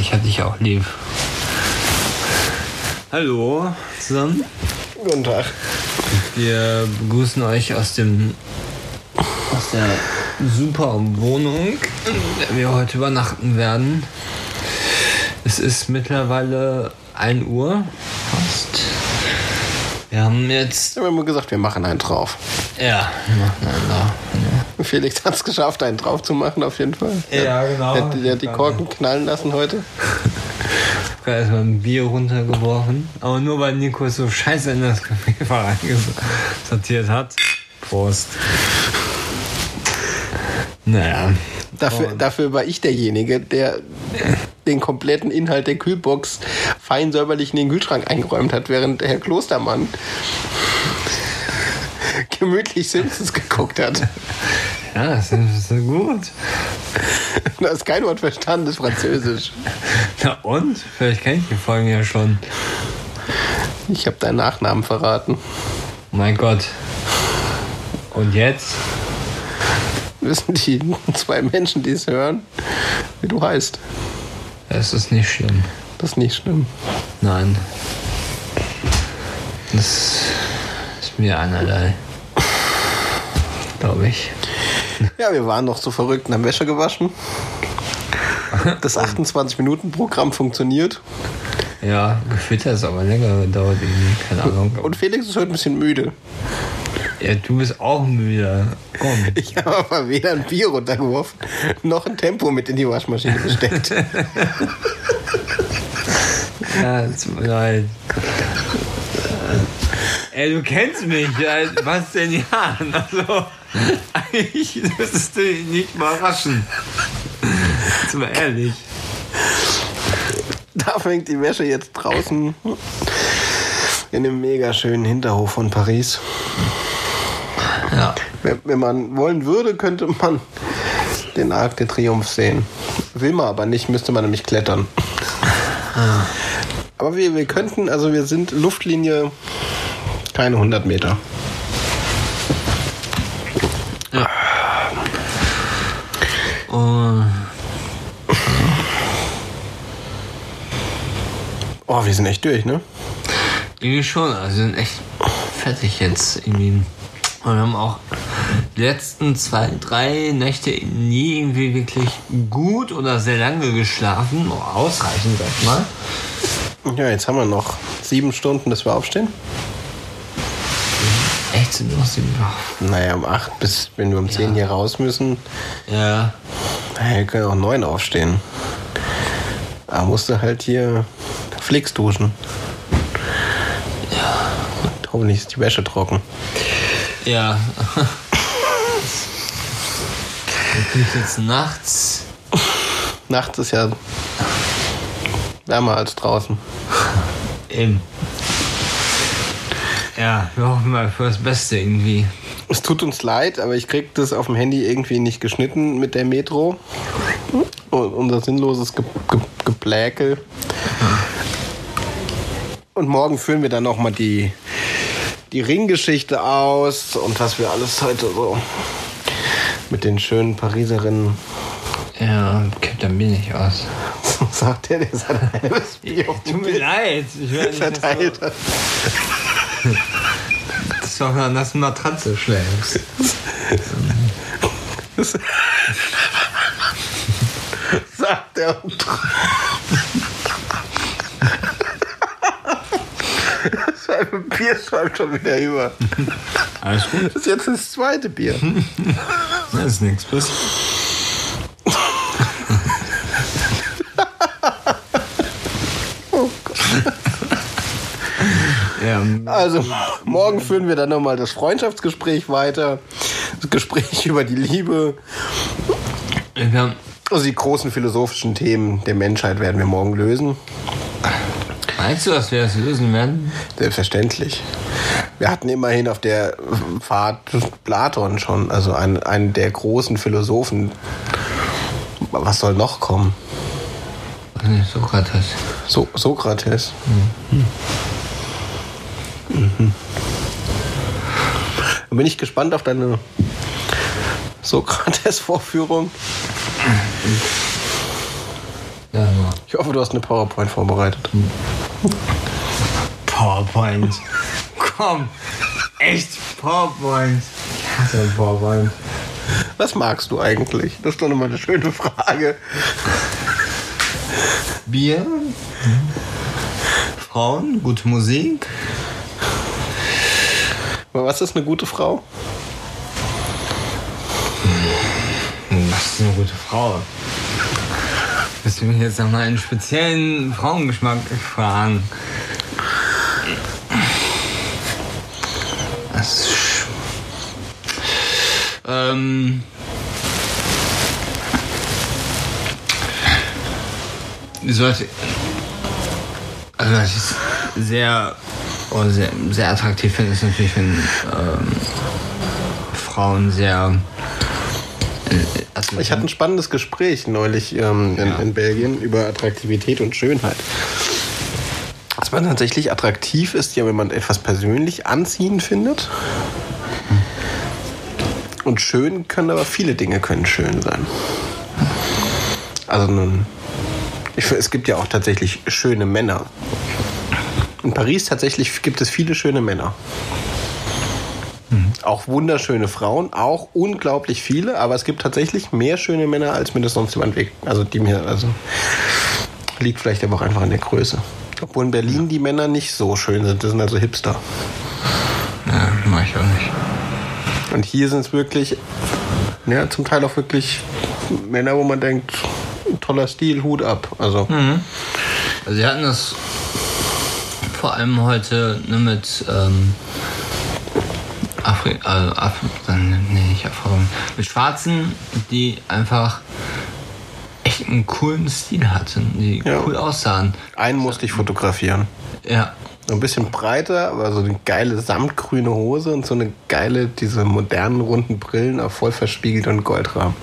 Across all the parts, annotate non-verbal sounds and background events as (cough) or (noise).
ich hab dich auch lieb. Hallo zusammen. Guten Tag. Wir begrüßen euch aus dem aus der super Wohnung, in der wir heute übernachten werden. Es ist mittlerweile 1 Uhr fast. Wir haben jetzt. Wir haben immer gesagt, wir machen einen drauf. Ja, wir machen einen da. (laughs) Felix hat es geschafft, einen drauf zu machen, auf jeden Fall. Ja, genau. Der, der hat die Korken knallen lassen heute. Ich habe erstmal ein Bier runtergeworfen. Aber nur weil Nico so scheiße in das Kaffeefach sortiert hat. Prost. Naja. Dafür, dafür war ich derjenige, der den kompletten Inhalt der Kühlbox fein säuberlich in den Kühlschrank eingeräumt hat, während Herr Klostermann gemütlich Simpsons geguckt hat. Ja, das ist, gut. (laughs) Du hast kein Wort verstanden, das ist Französisch. Na und? Vielleicht kenne ich die Folgen ja schon. Ich habe deinen Nachnamen verraten. Mein Gott. Und jetzt? Wissen die (laughs) zwei Menschen, die es hören, wie du heißt. Es ist nicht schlimm. Das ist nicht schlimm. Nein. Das ist mir einerlei. Glaube ich. Ja, wir waren noch so verrückt und haben Wäsche gewaschen. Das 28-Minuten-Programm funktioniert. Ja, gefühlt hat es aber länger gedauert irgendwie. Keine Ahnung. Und Felix ist heute ein bisschen müde. Ja, du bist auch müde. Komm. (laughs) Ich habe aber weder ein Bier runtergeworfen, noch ein Tempo mit in die Waschmaschine gesteckt. (laughs) Ja, tut mir leid. Ey, du kennst mich. Ja, was denn ja? Also, eigentlich müsstest du dich nicht mal raschen. Jetzt mal ehrlich. Da fängt die Wäsche jetzt draußen in dem mega schönen Hinterhof von Paris. Ja. Wenn, man wollen würde, könnte man den Arc de Triomphe sehen. Will man aber nicht, müsste man nämlich klettern. Aber wir, wir könnten, also wir sind Luftlinie keine 100 Meter. Oh, Oh, wir sind echt durch, ne? irgendwie schon. Also, wir sind echt fertig jetzt irgendwie. Und wir haben auch die letzten zwei, drei Nächte nie irgendwie wirklich gut oder sehr lange geschlafen. Oh, ausreichend, sag ich mal. Ja, jetzt haben wir noch sieben Stunden, bis wir aufstehen. Echt sind noch sieben. Naja, um acht bis, wenn wir um zehn hier raus müssen, Ja. naja, wir können auch um neun aufstehen. Aber musst du halt hier Flix duschen. Ja. Und hoffentlich ist die Wäsche trocken. Ja. (laughs) Natürlich jetzt nachts. Nachts ist ja wärmer als draußen. Eben. Ja, wir hoffen mal für das Beste irgendwie. Es tut uns leid, aber ich krieg das auf dem Handy irgendwie nicht geschnitten mit der Metro. Und unser sinnloses Ge Ge Gepläkel. Und morgen führen wir dann nochmal die, die Ringgeschichte aus und was wir alles heute so mit den schönen Pariserinnen Ja, kippt ein wenig aus. (laughs) sagt, der, der sein halbes (laughs) Bier Tut mir leid. Ich werde nicht verteilt hat. Das ist doch an das Matratze schlägst. Sagt er und Das halbe Bier schäumt schon wieder über. Alles gut. Das ist jetzt das zweite Bier. Das ist nichts. Also, morgen führen wir dann nochmal das Freundschaftsgespräch weiter. Das Gespräch über die Liebe. haben, Also die großen philosophischen Themen der Menschheit werden wir morgen lösen. Meinst du, dass wir das lösen werden? Selbstverständlich. Wir hatten immerhin auf der Fahrt Platon schon, also einen, einen der großen Philosophen. Was soll noch kommen? Sokrates. So, Sokrates. Mhm. Bin ich gespannt auf deine Sokrates-Vorführung. Ja, ja. Ich hoffe, du hast eine PowerPoint vorbereitet. PowerPoint. Komm. Echt PowerPoint. Ich hasse PowerPoint. Was magst du eigentlich? Das ist doch nochmal eine schöne Frage. Bier. Frauen, gute Musik. Aber Was ist eine gute Frau? Was ist eine gute Frau? Willst du mich jetzt nach meinen speziellen Frauengeschmack fragen? Das ist. Ähm. Sollte. Also, was ich sehr, oh, sehr, sehr attraktiv finde, ist natürlich, wenn ähm, Frauen sehr. äh, Ich hatte ein spannendes Gespräch neulich ähm, in, Ja. in Belgien über Attraktivität und Schönheit. Was man tatsächlich attraktiv ist, ja, wenn man etwas persönlich anziehend findet. Und schön können aber viele Dinge können schön sein. Also nun, ich, es gibt ja auch tatsächlich schöne Männer. In Paris tatsächlich gibt es viele schöne Männer. Auch wunderschöne Frauen, auch unglaublich viele, aber es gibt tatsächlich mehr schöne Männer, als mir das sonst jemand weg. Also die mir, also liegt vielleicht aber auch einfach an der Größe. Obwohl in Berlin die Männer nicht so schön sind, das sind also Hipster. Ja, mach ich auch nicht. Und hier sind es wirklich, ja, zum Teil auch wirklich Männer, wo man denkt, toller Stil, Hut ab. Also Also wir hatten das vor allem heute ne, mit ähm, Afri also Af nee, nicht Afro mit Schwarzen, die einfach echt einen coolen Stil hatten, die Ja. cool aussahen. einen musste ich fotografieren. Ja, So ein bisschen breiter, aber so eine geile samtgrüne Hose und so eine geile, diese modernen runden Brillen, auch voll verspiegelt und Goldrahmen.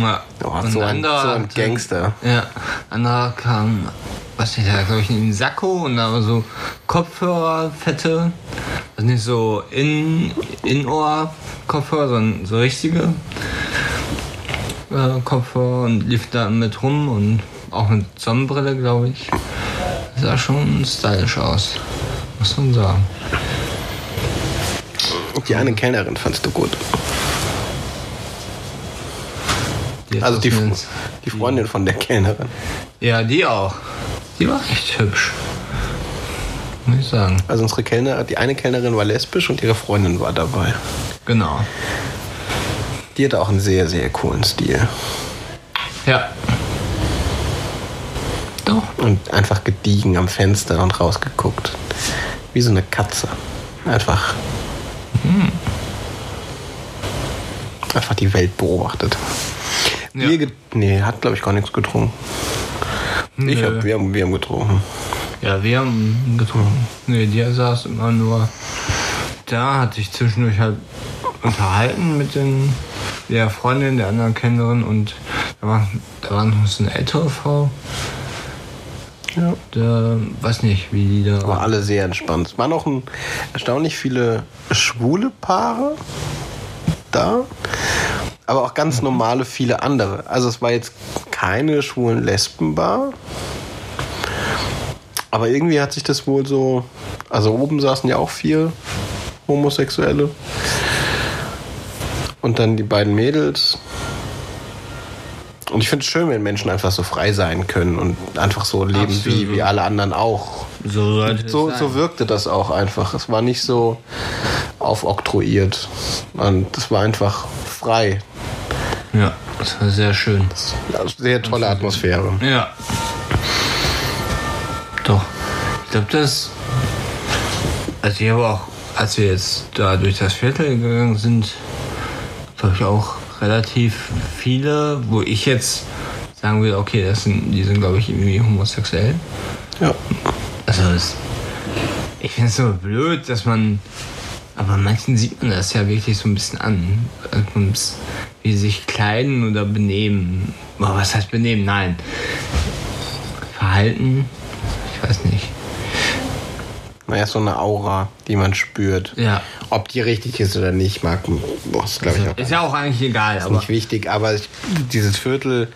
ja. Oh, so ein- so ein Gangster. Ja, anderer kam, was nicht, da glaube ich in den Sakko und da war so Kopfhörer, fette, also nicht so in Innenohr Kopfhörer, sondern so richtige äh, Kopfhörer und lief da mit rum und auch mit Sonnenbrille, glaube ich. Sah schon stylisch aus, muss man sagen. Die eine Kellnerin fandst du gut. Die Also die, die Freundin von der Kellnerin. Ja, die auch. Die war echt hübsch. Muss ich sagen. Also unsere Kellner, die eine Kellnerin war lesbisch und ihre Freundin war dabei. Genau. Die hatte auch einen sehr, sehr coolen Stil. Ja. Doch. Und einfach gediegen am Fenster und rausgeguckt. Wie so eine Katze. Einfach. Einfach die Welt beobachtet. Ja. Bier nee, hat glaube ich gar nichts getrunken. Ich hab, wir, haben, wir haben getrunken. Ja, wir haben getrunken. Nee, die saß immer nur da, hat sich zwischendurch halt unterhalten mit den, der Freundin, der anderen Kennerin und da war, da war noch so eine ältere Frau. Ja. Da, weiß nicht, wie die da. Aber alle sehr entspannt. Es waren auch ein, erstaunlich viele schwule Paare da, aber auch ganz normale viele andere. Also es war jetzt keine schwulen Lesbenbar, aber irgendwie hat sich das wohl so. Also oben saßen ja auch vier Homosexuelle und dann die beiden Mädels. Und ich finde es schön, wenn Menschen einfach so frei sein können und einfach so leben wie, Absolut. wie alle anderen auch. So So, so wirkte das auch einfach. Es war nicht so aufoktroyiert. Und es war einfach frei. Ja, das war sehr schön. Sehr tolle Atmosphäre. Ja. Doch. Ich glaube, das. Also, ich habe auch, als wir jetzt da durch das Viertel gegangen sind, glaube ich auch relativ viele, wo ich jetzt sagen würde, okay, das sind, die sind, glaube ich, irgendwie homosexuell. Ja. Also, es, ich finde es so blöd, dass man, aber manchen sieht man das ja wirklich so ein bisschen an, Also, wie sie sich kleiden oder benehmen. Oh, was heißt benehmen? Nein. Verhalten, ich weiß nicht. Naja, so eine Aura, die man spürt. Ja. Ob die richtig ist oder nicht, mag, boah, ist glaube ich auch Ist ja auch eigentlich egal, aber nicht wichtig. Aber ich, dieses Viertel,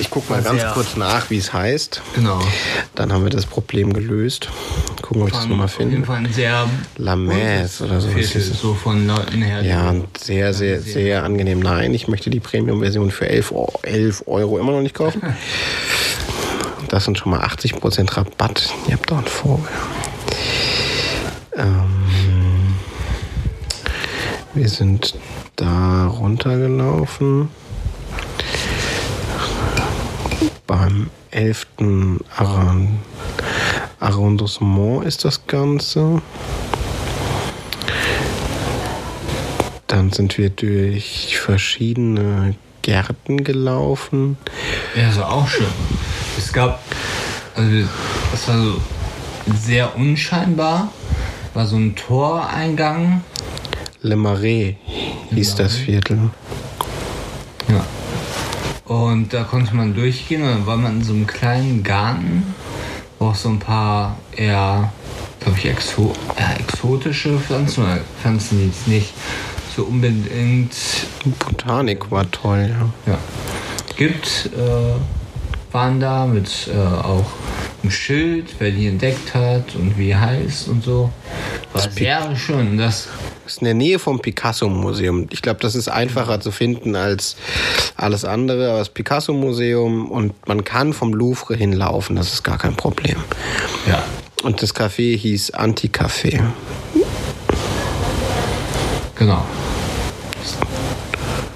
ich gucke mal ganz kurz nach, wie es heißt. genau. Dann haben wir das Problem gelöst. Gucken, ob ich das nochmal Auf jeden finde. Fall ein sehr La Messe oder so. so von Leuten her. Ja, sehr, sehr, sehr angenehm. Nein, ich möchte die Premium-Version für 11, Eu- 11 Euro immer noch nicht kaufen. (laughs) Das sind schon mal 80% Rabatt. Ihr habt doch einen Vogel. Ähm, wir sind da runtergelaufen. Beim 11. Arron- Arrondissement ist das Ganze. Dann sind wir durch verschiedene Gärten gelaufen. Ja, das war auch schön. Es gab, also das war so sehr unscheinbar, war so ein Toreingang. Le Marais hieß das Viertel. Ja. Und da konnte man durchgehen und dann war man in so einem kleinen Garten, wo auch so ein paar eher, glaube ich, exo eher exotische Pflanzen oder Pflanzen, die jetzt nicht so unbedingt Botanik war toll, ja. ja, gibt, äh, waren da mit äh, auch einem Schild, wer die entdeckt hat und wie heißt und so. War sehr schön. Das, Das ist in der Nähe vom Picasso-Museum. Ich glaube, das ist einfacher zu finden als alles andere. Aber das Picasso-Museum und man kann vom Louvre hinlaufen, das ist gar kein Problem. ja, Und das Café hieß Anti-Café. genau.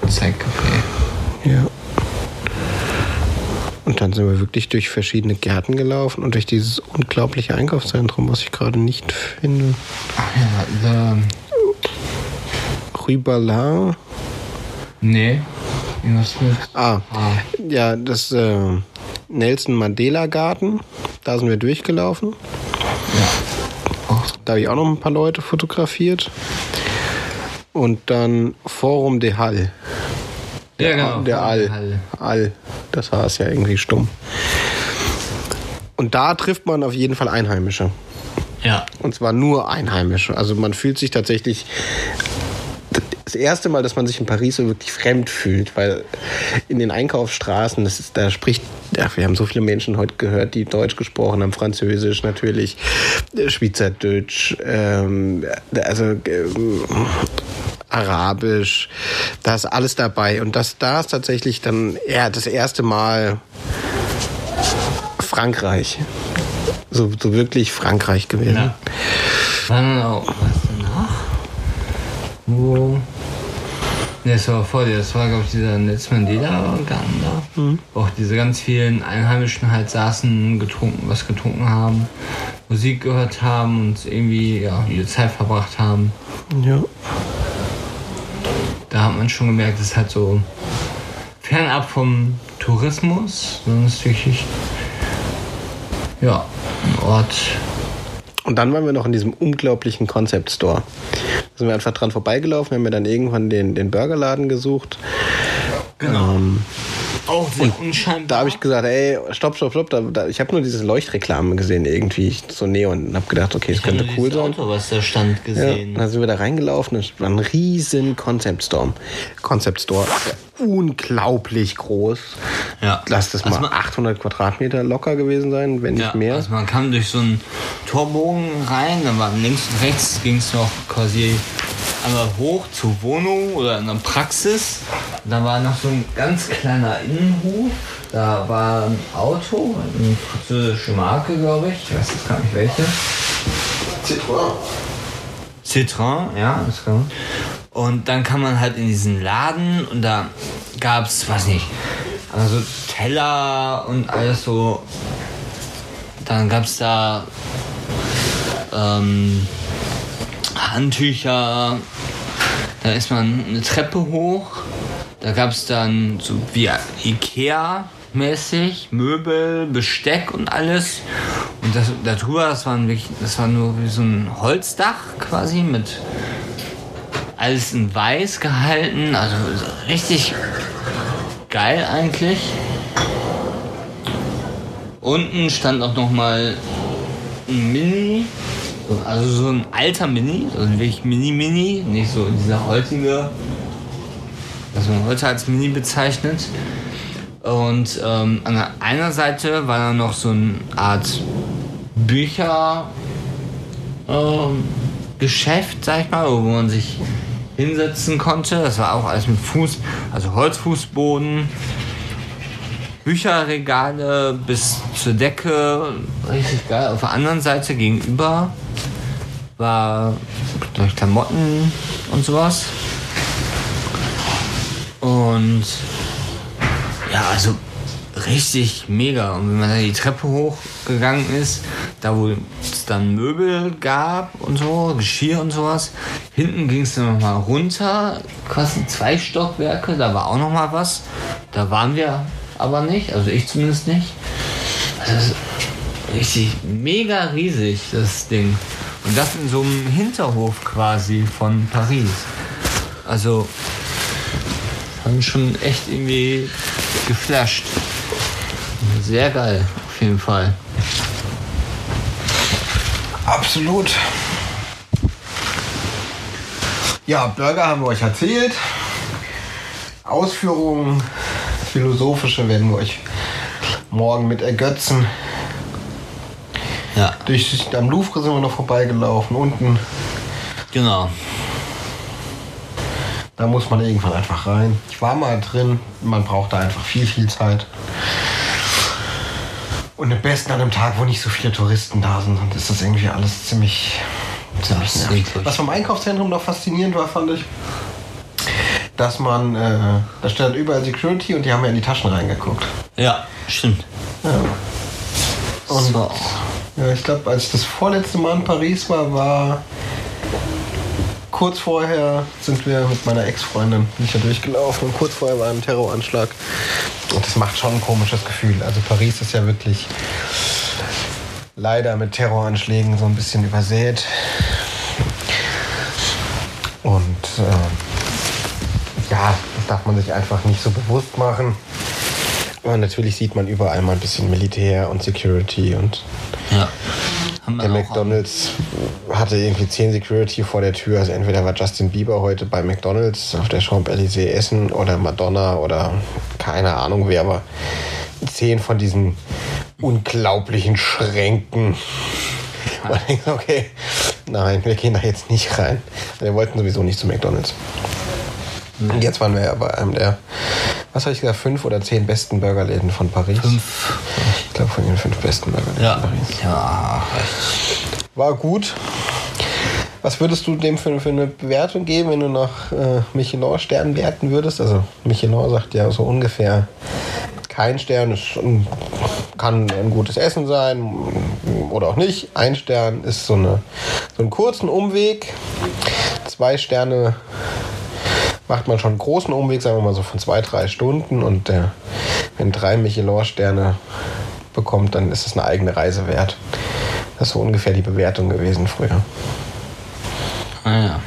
Zeitcafé. Ja. Und dann sind wir wirklich durch verschiedene Gärten gelaufen und durch dieses unglaubliche Einkaufszentrum, was ich gerade nicht finde. Ach ja, the, Rue Ballard. nee. Irgendwas mit. Ah, Ah. ja, das äh, Nelson Mandela Garten. Da sind wir durchgelaufen. Ja. Da habe ich auch noch ein paar Leute fotografiert. Und dann Forum de Hall. Ja, genau. Der All. Hall. All. Das war es ja irgendwie stumm. Und da trifft man auf jeden Fall Einheimische. Ja. Und zwar nur Einheimische. Also man fühlt sich tatsächlich das erste Mal, dass man sich in Paris so wirklich fremd fühlt, weil in den Einkaufsstraßen, das ist, da spricht, ja, wir haben so viele Menschen heute gehört, die Deutsch gesprochen haben, Französisch natürlich, Schweizerdeutsch, ähm, also ähm, Arabisch, da ist alles dabei. Und das, da ist tatsächlich dann eher das erste Mal Frankreich. So, so wirklich Frankreich gewesen. Ja. Dann auch was danach? Wo? Ne, das war vor dir, das war, glaube ich, dieser Nelson Mandela-Garten da. Wo auch diese ganz vielen Einheimischen halt saßen, getrunken, was getrunken haben, Musik gehört haben und irgendwie ja, ihre Zeit verbracht haben. Ja. Hat man schon gemerkt, es ist halt so fernab vom Tourismus, es ist wirklich ja, ein Ort. Und dann waren wir noch in diesem unglaublichen Concept Store. Da sind wir einfach dran vorbeigelaufen, haben mir dann irgendwann den, den Burgerladen gesucht. Genau. Ähm, Auch sehr unscheinbar. da habe ich gesagt, ey, stopp, stopp, stopp. Da, da, ich habe nur diese Leuchtreklame gesehen, irgendwie, so Neon. Und habe gedacht, okay, das Ich könnte cool sein. Auto, was da stand, Ja, gesehen. dann sind wir da reingelaufen. Es war ein riesen Concept Store. Concept Store. Unglaublich groß. Ja. Lass das Also mal man- 800 Quadratmeter locker gewesen sein, wenn nicht Ja, mehr. Also man kam durch so einen Torbogen rein, dann war links und rechts ging es noch quasi einmal hoch zur Wohnung oder in einer Praxis. Und da war noch so ein ganz kleiner Innenhof. Da war ein Auto, eine französische Marke, glaube ich. Ich weiß jetzt gar nicht welche. Citroën, ja, das kann man. Und dann kam man halt in diesen Laden und da gab's, weiß nicht, also Teller und alles so. Dann gab's da ähm, Handtücher. Da ist man eine Treppe hoch. Da gab's dann so wie Ikea mäßig Möbel, Besteck und alles. Und das, darüber, das, waren wirklich, das war nur wie so ein Holzdach quasi mit alles in weiß gehalten. Also richtig geil eigentlich. Unten stand auch noch mal ein Mini, also so ein alter Mini, also wirklich Mini-Mini, nicht so dieser heutige, was man heute als Mini bezeichnet. Und ähm, an der einer Seite war dann noch so eine Art Bücher ähm, sag ich mal, wo man sich hinsetzen konnte. Das war auch alles mit Fuß, also Holzfußboden. Bücherregale bis zur Decke, richtig geil. Auf der anderen Seite gegenüber war durch Klamotten und sowas. Und ja, also richtig mega. Und wenn man da die Treppe hochgegangen ist, da wo es dann Möbel gab und so, Geschirr und sowas, hinten ging es dann nochmal runter, quasi zwei Stockwerke, da war auch nochmal was. Da waren wir aber nicht, also ich zumindest nicht. Also richtig mega riesig, das Ding. Und das in so einem Hinterhof quasi von Paris. Also haben schon echt irgendwie geflasht. Sehr geil, auf jeden Fall. Absolut. Ja, Burger haben wir euch erzählt. Ausführungen, philosophische werden wir euch morgen mit ergötzen. Ja, Durch, am Louvre sind wir noch vorbeigelaufen. Unten, genau. da muss man irgendwann einfach rein. Ich war mal drin. Man braucht da einfach viel, viel Zeit. Und am besten an einem Tag, wo nicht so viele Touristen da sind, sonst ist das irgendwie alles ziemlich, ziemlich Das nervig. Was vom Einkaufszentrum noch faszinierend war, fand ich, dass man, äh, da stand überall Security und die haben ja in die Taschen reingeguckt. Ja, stimmt. Und so. Ja, ich glaube, als ich das vorletzte Mal in Paris war, war kurz vorher sind wir mit meiner Ex-Freundin nicht da durchgelaufen und kurz vorher war ein Terroranschlag. Und das macht schon ein komisches Gefühl. Also Paris ist ja wirklich leider mit Terroranschlägen so ein bisschen übersät. Und äh, ja, das darf man sich einfach nicht so bewusst machen. Aber natürlich sieht man überall mal ein bisschen Militär und Security und Ja. Der McDonalds hatte irgendwie 10 Security vor der Tür. Also entweder war Justin Bieber heute bei McDonalds auf der Champs-Élysées essen oder Madonna oder keine Ahnung wer, aber 10 von diesen unglaublichen Schränken. Man denkt, (laughs) okay, nein, wir gehen da jetzt nicht rein. Wir wollten sowieso nicht zu McDonalds. Und jetzt waren wir ja bei einem der, was habe ich gesagt, fünf oder zehn besten Burgerläden von Paris. Fünf. Ich glaube von den fünf besten Burgerläden Ja. von Paris. Ja. War gut. Was würdest du dem für, für eine Bewertung geben, wenn du nach äh, Michelin-Sternen werten würdest? Also Michelin sagt ja so ungefähr kein Stern ist, ein- kann ein gutes Essen sein oder auch nicht. Ein Stern ist so, eine, so einen kurzen Umweg. Zwei Sterne macht man schon einen großen Umweg, sagen wir mal so von zwei, drei Stunden. Und äh, wenn drei Michelin-Sterne bekommt, dann ist es eine eigene Reise wert. Das ist so ungefähr die Bewertung gewesen früher. Ah ja.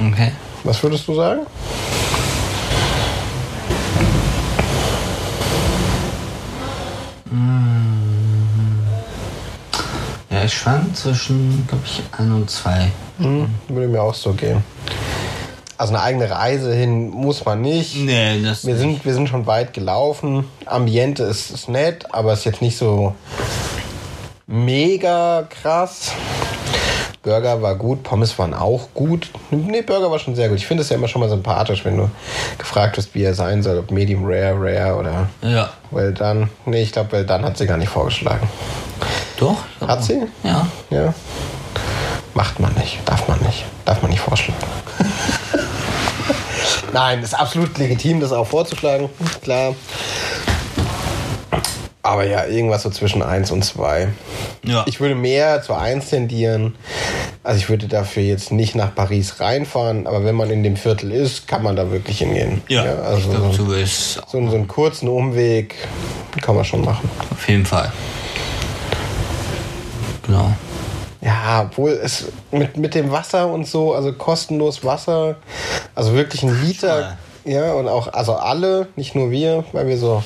Okay. Was würdest du sagen? Ja, ich schwank zwischen, glaube ich, ein und zwei. Hm, würde mir auch so gehen. Also eine eigene Reise hin muss man nicht. Nee, das Wir sind, wir sind schon weit gelaufen. Ambiente ist, ist nett, aber ist jetzt nicht so mega krass. Burger war gut, Pommes waren auch gut. Nee, Burger war schon sehr gut. Ich finde es ja immer schon mal sympathisch, wenn du gefragt wirst, wie er sein soll, ob Medium Rare, Rare oder Ja. Well Done. Nee, ich glaube, Well Done hat sie gar nicht vorgeschlagen. Doch? Hat sie? Ja. Ja. Macht man nicht, darf man nicht. Darf man nicht vorschlagen. Nein, ist absolut legitim, das auch vorzuschlagen. Klar. Aber ja, irgendwas so zwischen 1 und 2. Ja. Ich würde mehr zu 1 tendieren. Also ich würde dafür jetzt nicht nach Paris reinfahren, aber wenn man in dem Viertel ist, kann man da wirklich hingehen. ja, also ich glaube, so, so, so einen kurzen Umweg kann man schon machen. auf jeden Fall. Genau. Ja, obwohl es mit, mit dem Wasser und so, also kostenlos Wasser, also wirklich ein Liter, ja, und auch, also alle, nicht nur wir, weil wir so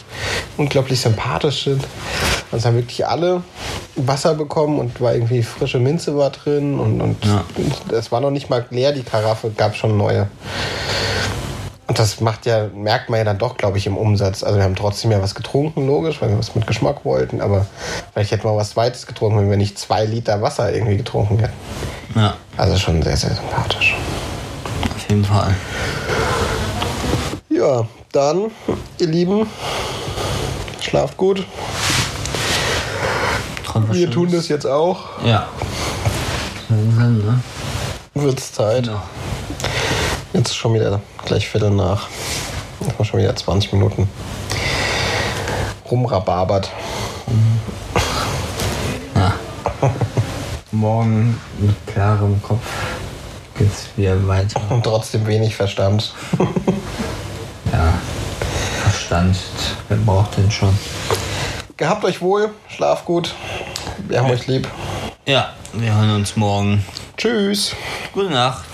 unglaublich sympathisch sind. Also haben wirklich alle Wasser bekommen und war irgendwie frische Minze war drin und, und Ja. es war noch nicht mal leer, die Karaffe, gab schon neue. Und das macht ja, merkt man ja dann doch, glaube ich, im Umsatz. Also wir haben trotzdem ja was getrunken, logisch, weil wir was mit Geschmack wollten, aber vielleicht hätten wir was Zweites getrunken, wenn wir nicht zwei Liter Wasser irgendwie getrunken hätten. Ja, Also schon sehr, sehr sympathisch. auf jeden Fall. Ja, dann, ihr Lieben, schlaft gut. Wir tun Schönes. das jetzt auch. Ja. Langsam, ne? Wird's Zeit. Genau. Jetzt ist schon wieder gleich Viertel nach. Jetzt haben schon wieder 20 Minuten rumrabarbert. Ja. (laughs) Morgen mit klarem Kopf geht's wieder weiter. Und trotzdem wenig Verstand. (laughs) Ja. Verstand, wer braucht den schon? Gehabt euch wohl, schlaf gut. Wir haben euch lieb. Ja, wir hören uns morgen. Tschüss. Gute Nacht.